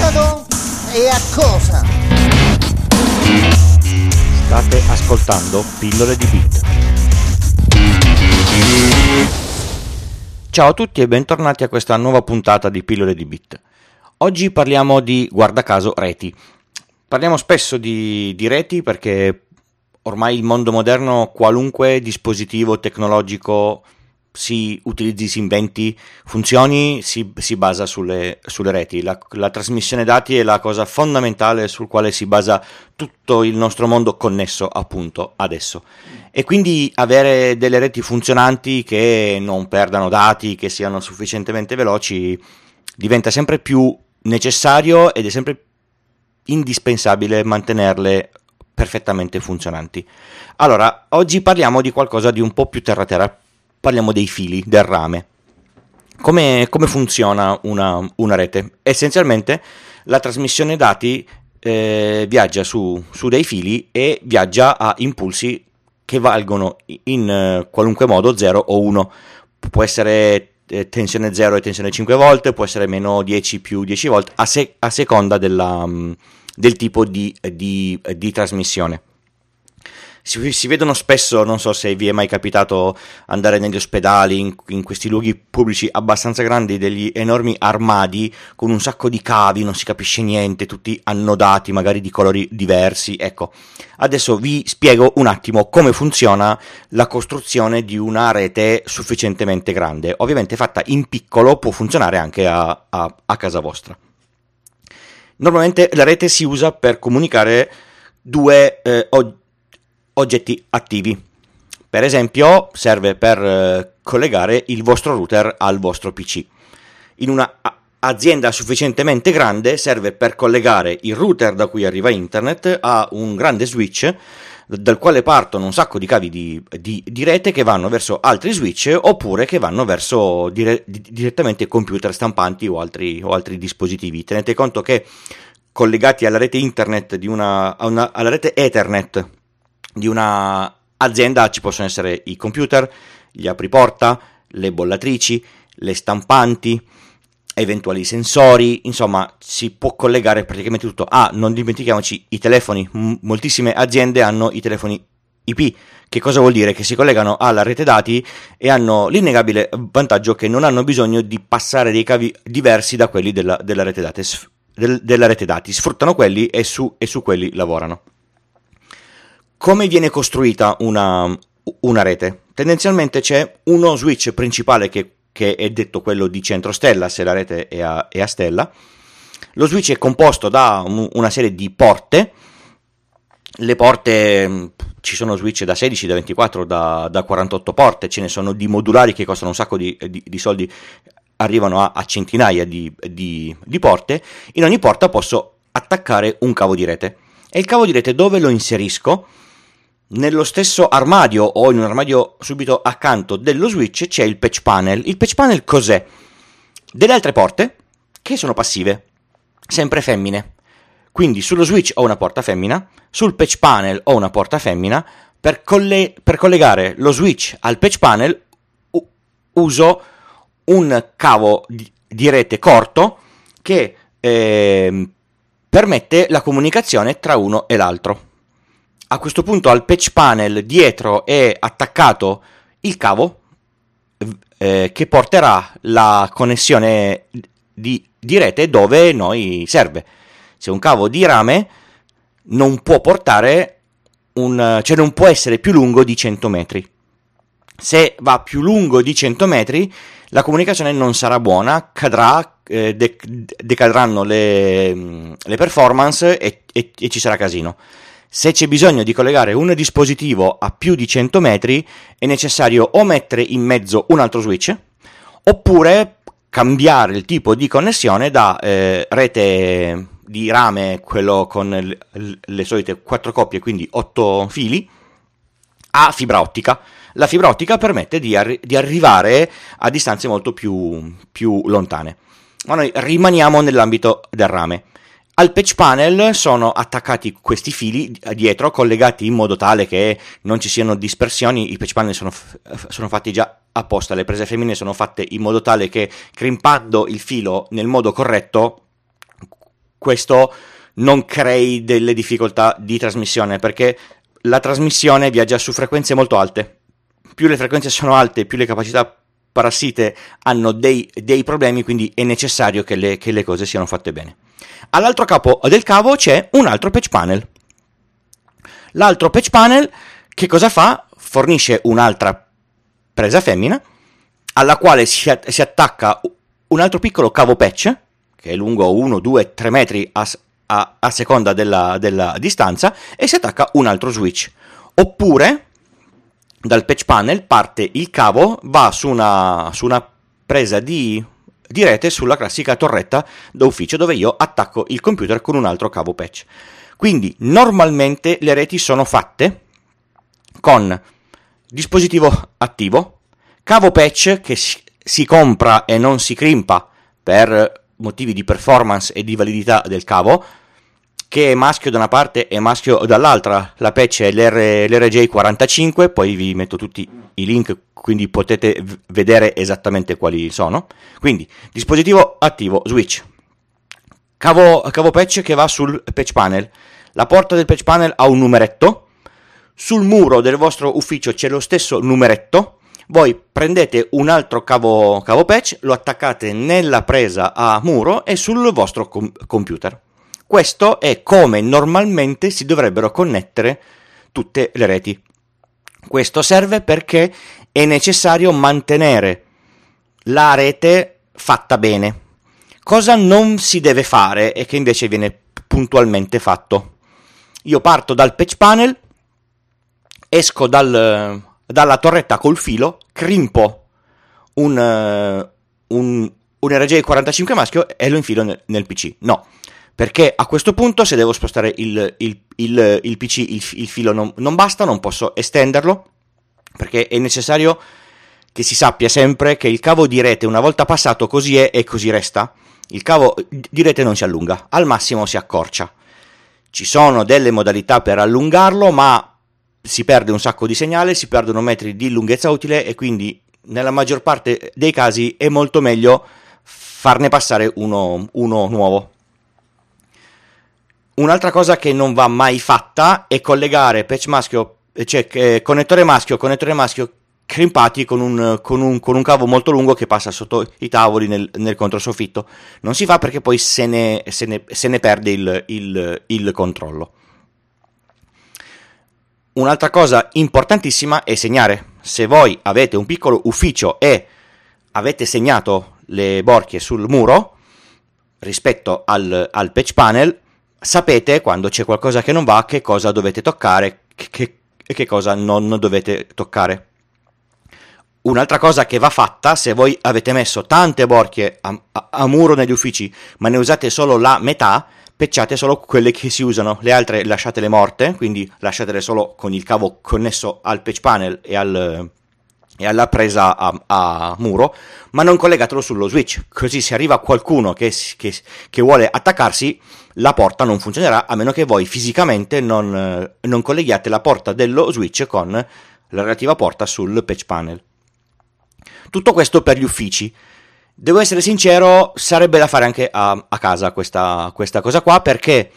metodo e a cosa? State ascoltando Pillole di Bit. Ciao a tutti e bentornati a questa nuova puntata di Pillole di Bit. Oggi parliamo di, guarda caso, reti. Parliamo spesso di, di reti perché ormai il mondo moderno, qualunque dispositivo tecnologico si utilizzi, si inventi, funzioni, si, si basa sulle, sulle reti. La, la, trasmissione dati è la cosa fondamentale sul quale si basa tutto il nostro mondo connesso appunto adesso. E quindi avere delle reti funzionanti che non perdano dati, che siano sufficientemente veloci, diventa sempre più necessario ed è sempre indispensabile mantenerle perfettamente funzionanti. Allora, oggi parliamo di qualcosa di un po' più terra-terra, parliamo dei fili, del rame. Come, come funziona una, una, rete? Essenzialmente la trasmissione dati eh, viaggia su, su, dei fili e viaggia a impulsi che valgono in eh, qualunque modo 0 o 1. Può essere eh, tensione 0 e tensione 5 volte, può essere meno 10 più 10 volt, a, se- a seconda della, mm, del tipo di, di, di trasmissione si, si, vedono spesso, non so se vi è mai capitato andare negli ospedali, in, in, questi luoghi pubblici abbastanza grandi, degli enormi armadi con un sacco di cavi, non si capisce niente, tutti annodati, magari di colori diversi. Ecco, adesso vi spiego un attimo come funziona la costruzione di una rete sufficientemente grande. Ovviamente fatta in piccolo può funzionare anche a, a, a casa vostra. Normalmente la rete si usa per comunicare due eh, oggetti oggetti attivi. Per esempio, serve per eh, collegare il vostro router al vostro PC. In una azienda sufficientemente grande serve per collegare il router da cui arriva internet a un grande switch dal quale partono un sacco di cavi di, di, di rete che vanno verso altri switch oppure che vanno verso dire, direttamente computer stampanti o altri, o altri, dispositivi. Tenete conto che collegati alla rete internet una, una alla rete Ethernet di una azienda ci possono essere i computer, gli apriporta, le bollatrici, le stampanti, eventuali sensori, insomma si può collegare praticamente tutto. Ah, non dimentichiamoci i telefoni, M- moltissime aziende hanno i telefoni IP, che cosa vuol dire? Che si collegano alla rete dati e hanno l'innegabile vantaggio che non hanno bisogno di passare dei cavi diversi da quelli della, della, rete, dati, del, della rete dati, sfruttano quelli e su, e su quelli lavorano. Come viene costruita una, una rete? Tendenzialmente c'è uno switch principale che, che, è detto quello di centro stella, se la rete è a, è a stella. Lo switch è composto da un, una serie di porte. Le porte ci sono switch da 16, da 24, da, da, 48 porte, ce ne sono di modulari che costano un sacco di, di, di soldi, arrivano a, a centinaia di, di, porte. In ogni porta posso attaccare un cavo di rete. E il cavo di rete dove lo inserisco? Nello stesso armadio o in un armadio subito accanto dello switch c'è il patch panel. Il patch panel cos'è? Delle altre porte che sono passive, sempre femmine. Quindi sullo switch ho una porta femmina, sul patch panel ho una porta femmina. Per, colle- per collegare lo switch al patch panel u- uso un cavo di, di rete corto che eh, permette la comunicazione tra uno e l'altro a questo punto al patch panel dietro è attaccato il cavo eh, che porterà la connessione di, di, rete dove noi serve. Se un cavo di rame non può portare un, cioè non può essere più lungo di 100 metri. Se va più lungo di 100 metri, la comunicazione non sarà buona, cadrà, eh, decadranno le, le performance e, e, e ci sarà casino. Se c'è bisogno di collegare un dispositivo a più di 100 metri, è necessario o mettere in mezzo un altro switch, oppure cambiare il tipo di connessione da eh, rete di rame, quello con le, le solite 4 coppie, quindi 8 fili, a fibra ottica. La fibra ottica permette di, arri- di arrivare a distanze molto più, più lontane. Ma noi rimaniamo nell'ambito del rame. Al patch panel sono attaccati questi fili dietro, collegati in modo tale che non ci siano dispersioni. I patch panel sono, sono fatti già apposta, le prese femmine sono fatte in modo tale che crimpando il filo nel modo corretto questo non crei delle difficoltà di trasmissione perché la trasmissione viaggia su frequenze molto alte. Più le frequenze sono alte, più le capacità parassite hanno dei, dei problemi, quindi è necessario che le, che le cose siano fatte bene. All'altro capo del cavo c'è un altro patch panel. L'altro patch panel che cosa fa? Fornisce un'altra presa femmina alla quale si, attacca un altro piccolo cavo patch che è lungo 1, 2, 3 metri a, a, a seconda della, della distanza e si attacca un altro switch. Oppure dal patch panel parte il cavo, va su una, su una presa di, di, rete sulla classica torretta da ufficio dove io attacco il computer con un altro cavo patch. Quindi normalmente le reti sono fatte con dispositivo attivo, cavo patch che si compra e non si crimpa per motivi di performance e di validità del cavo, che è maschio da una parte e maschio dall'altra. La patch è l'RJ45, poi vi metto tutti i link quindi potete vedere esattamente quali sono. Quindi, dispositivo attivo, switch. Cavo, cavo patch che va sul patch panel. La porta del patch panel ha un numeretto. Sul muro del vostro ufficio c'è lo stesso numeretto. Voi prendete un altro cavo, cavo patch, lo attaccate nella presa a muro e sul vostro com- computer. Questo è come normalmente si dovrebbero connettere tutte le reti. Questo serve perché è necessario mantenere la rete fatta bene. Cosa non si deve fare e che invece viene puntualmente fatto? Io parto dal patch panel, esco dal, dalla torretta col filo, crimpo un, un, un RJ45 maschio e lo infilo nel, nel PC. No, perché a questo punto se devo spostare il, il, il, il PC, il, filo non, non basta, non posso estenderlo, perché è necessario che si sappia sempre che il cavo di rete una volta passato così è e così resta. Il cavo di rete non si allunga, al massimo si accorcia. Ci sono delle modalità per allungarlo, ma si perde un sacco di segnale, si perdono metri di lunghezza utile e quindi nella maggior parte dei casi è molto meglio farne passare uno, uno nuovo. Un'altra cosa che non va mai fatta è collegare patch maschio, cioè eh, connettore maschio, connettore maschio crimpati con un, con, un, con un, cavo molto lungo che passa sotto i tavoli nel, nel controsoffitto. Non si fa perché poi se ne, se ne, se ne perde il, il, il controllo. Un'altra cosa importantissima è segnare. Se voi avete un piccolo ufficio e avete segnato le borchie sul muro rispetto al, al patch panel, sapete quando c'è qualcosa che non va, che cosa dovete toccare che, e che cosa non dovete toccare. Un'altra cosa che va fatta, se voi avete messo tante borchie a, a, a muro negli uffici, ma ne usate solo la metà, pecciate solo quelle che si usano, le altre lasciatele morte, quindi lasciatele solo con il cavo connesso al patch panel e, al, e alla presa a, a, muro, ma non collegatelo sullo switch, così se arriva qualcuno che, che, che vuole attaccarsi, la porta non funzionerà a meno che voi fisicamente non, eh, non colleghiate la porta dello switch con la relativa porta sul patch panel. Tutto questo per gli uffici. Devo essere sincero, sarebbe da fare anche a, a casa questa, questa, cosa qua, perché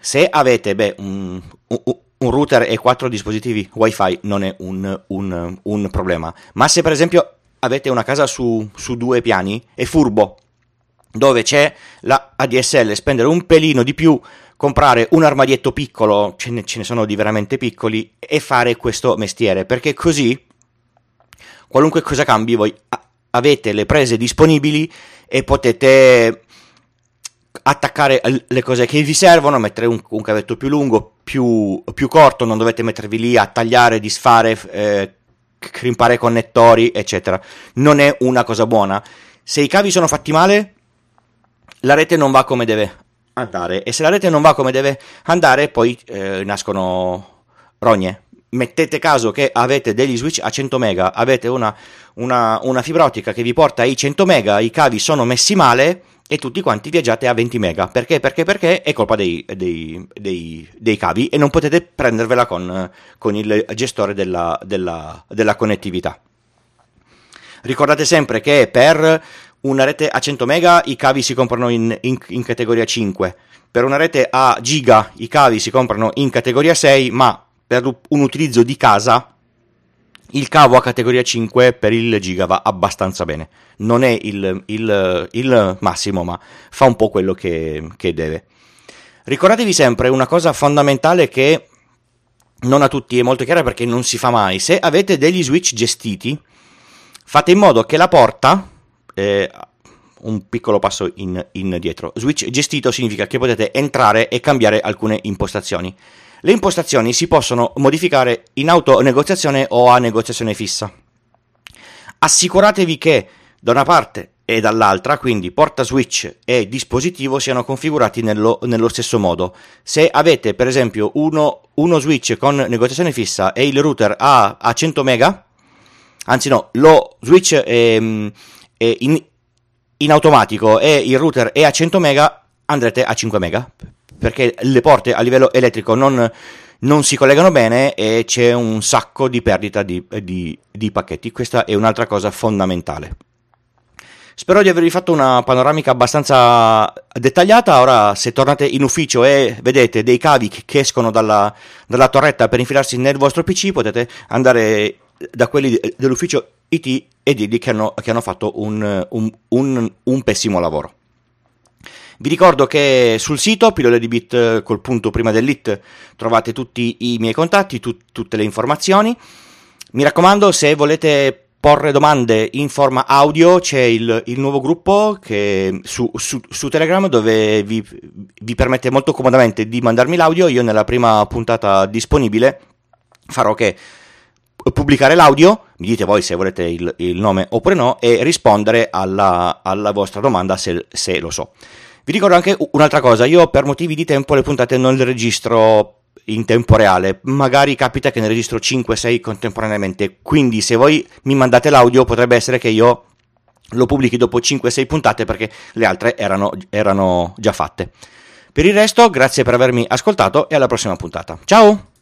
se avete beh, un, un, un, router e quattro dispositivi wifi non è un, un, problema, ma se per esempio avete una casa su, su due piani, è furbo dove c'è la ADSL, spendere un pelino di più, comprare un armadietto piccolo, ce ne, ce ne sono di veramente piccoli, e fare questo mestiere, perché così qualunque cosa cambi voi avete le prese disponibili e potete attaccare le cose che vi servono, mettere un, un cavetto più lungo, più, più, corto, non dovete mettervi lì a tagliare, disfare, eh, crimpare connettori, eccetera. Non è una cosa buona. Se i cavi sono fatti male, la rete non va come deve andare e se la rete non va come deve andare poi eh, nascono rogne. Mettete caso che avete degli switch a 100 mega, avete una, una, una fibra ottica che vi porta ai 100 mega, i cavi sono messi male e tutti quanti viaggiate a 20 mega. Perché? Perché? Perché è colpa dei, dei, dei, dei cavi e non potete prendervela con, con il gestore della, della, della connettività. Ricordate sempre che per una rete a 100 mega i cavi si comprano in, in, in, categoria 5, per una rete a giga i cavi si comprano in categoria 6, ma per un utilizzo di casa il cavo a categoria 5 per il giga va abbastanza bene. Non è il, il, il massimo, ma fa un po' quello che, che deve. Ricordatevi sempre una cosa fondamentale che non a tutti è molto chiara perché non si fa mai. Se avete degli switch gestiti, fate in modo che la porta, eh, un piccolo passo in, indietro, switch gestito significa che potete entrare e cambiare alcune impostazioni. Le impostazioni si possono modificare in autonegoziazione o a negoziazione fissa. Assicuratevi che da una parte e dall'altra, quindi porta switch e dispositivo siano configurati nello, nello stesso modo. Se avete per esempio uno, uno, switch con negoziazione fissa e il router a, a 100 mega, anzi no, lo switch è, è in, in automatico e il router è a 100 mega, andrete a 5 mega perché le porte a livello elettrico non, non si collegano bene e c'è un sacco di perdita di, di, di pacchetti. Questa è un'altra cosa fondamentale. Spero di avervi fatto una panoramica abbastanza dettagliata. Ora, se tornate in ufficio e vedete dei cavi che escono dalla, dalla torretta per infilarsi nel vostro PC, potete andare da quelli dell'ufficio IT e dirgli che hanno, che hanno fatto un, un, un, un pessimo lavoro. Vi ricordo che sul sito pillole di bit col punto prima dell'it trovate tutti i miei contatti, tu, tutte le informazioni. Mi raccomando, se volete porre domande in forma audio c'è il, il nuovo gruppo che, su, su, su, Telegram dove vi, vi permette molto comodamente di mandarmi l'audio. Io nella prima puntata disponibile farò che pubblicare l'audio, mi dite voi se volete il, il nome oppure no, e rispondere alla, alla vostra domanda se, se lo so. Vi ricordo anche un'altra cosa, io per motivi di tempo le puntate non le registro in tempo reale, magari capita che ne registro 5-6 contemporaneamente, quindi se voi mi mandate l'audio potrebbe essere che io lo pubblichi dopo 5-6 puntate perché le altre erano, erano già fatte. Per il resto, grazie per avermi ascoltato e alla prossima puntata. Ciao!